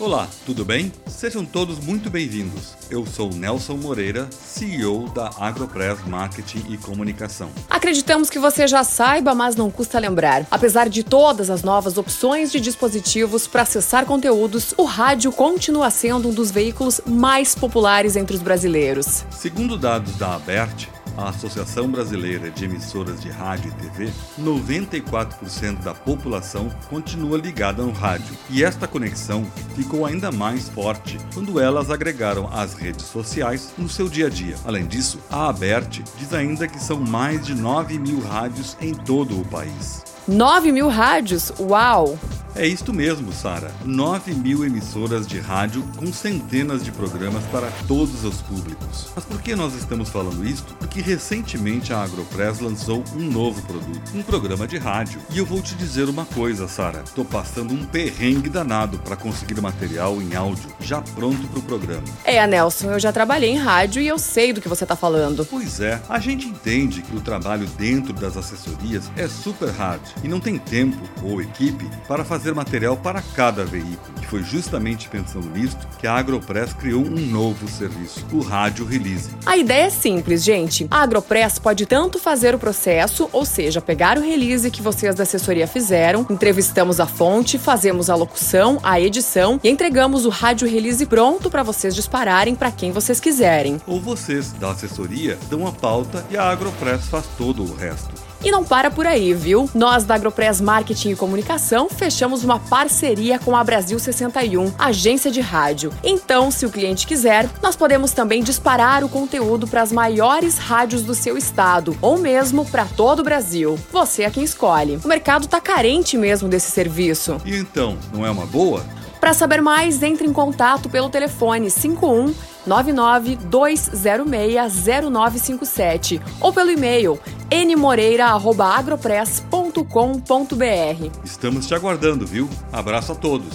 Olá, tudo bem? Sejam todos muito bem-vindos. Eu sou Nelson Moreira, CEO da Agropress Marketing e Comunicação. Acreditamos que você já saiba, mas não custa lembrar. Apesar de todas as novas opções de dispositivos para acessar conteúdos, o rádio continua sendo um dos veículos mais populares entre os brasileiros. Segundo dados da Abert, a Associação Brasileira de Emissoras de Rádio e TV, 94% da população continua ligada no rádio. E esta conexão ficou ainda mais forte quando elas agregaram as redes sociais no seu dia a dia. Além disso, a Abert diz ainda que são mais de 9 mil rádios em todo o país. 9 mil rádios? Uau! É isto mesmo, Sara. 9 mil emissoras de rádio com centenas de programas para todos os públicos. Mas por que nós estamos falando isto? Porque recentemente a Agropress lançou um novo produto, um programa de rádio. E eu vou te dizer uma coisa, Sara. Estou passando um perrengue danado para conseguir material em áudio já pronto para o programa. É, Nelson, eu já trabalhei em rádio e eu sei do que você está falando. Pois é, a gente entende que o trabalho dentro das assessorias é super hard e não tem tempo ou equipe para fazer fazer material para cada veículo. E foi justamente pensando nisto que a Agropress criou um novo serviço, o Rádio Release. A ideia é simples, gente. A Agropress pode tanto fazer o processo, ou seja, pegar o release que vocês da assessoria fizeram, entrevistamos a fonte, fazemos a locução, a edição e entregamos o rádio release pronto para vocês dispararem para quem vocês quiserem. Ou vocês da assessoria dão a pauta e a Agropress faz todo o resto. E não para por aí, viu? Nós da Agropress Marketing e Comunicação fechamos uma parceria com a Brasil 61, agência de rádio. Então, se o cliente quiser, nós podemos também disparar o conteúdo para as maiores rádios do seu estado, ou mesmo para todo o Brasil. Você é quem escolhe. O mercado está carente mesmo desse serviço. E então, não é uma boa? Para saber mais, entre em contato pelo telefone 51 992060957 ou pelo e-mail nmoreira@agropress.com.br. Estamos te aguardando, viu? Abraço a todos.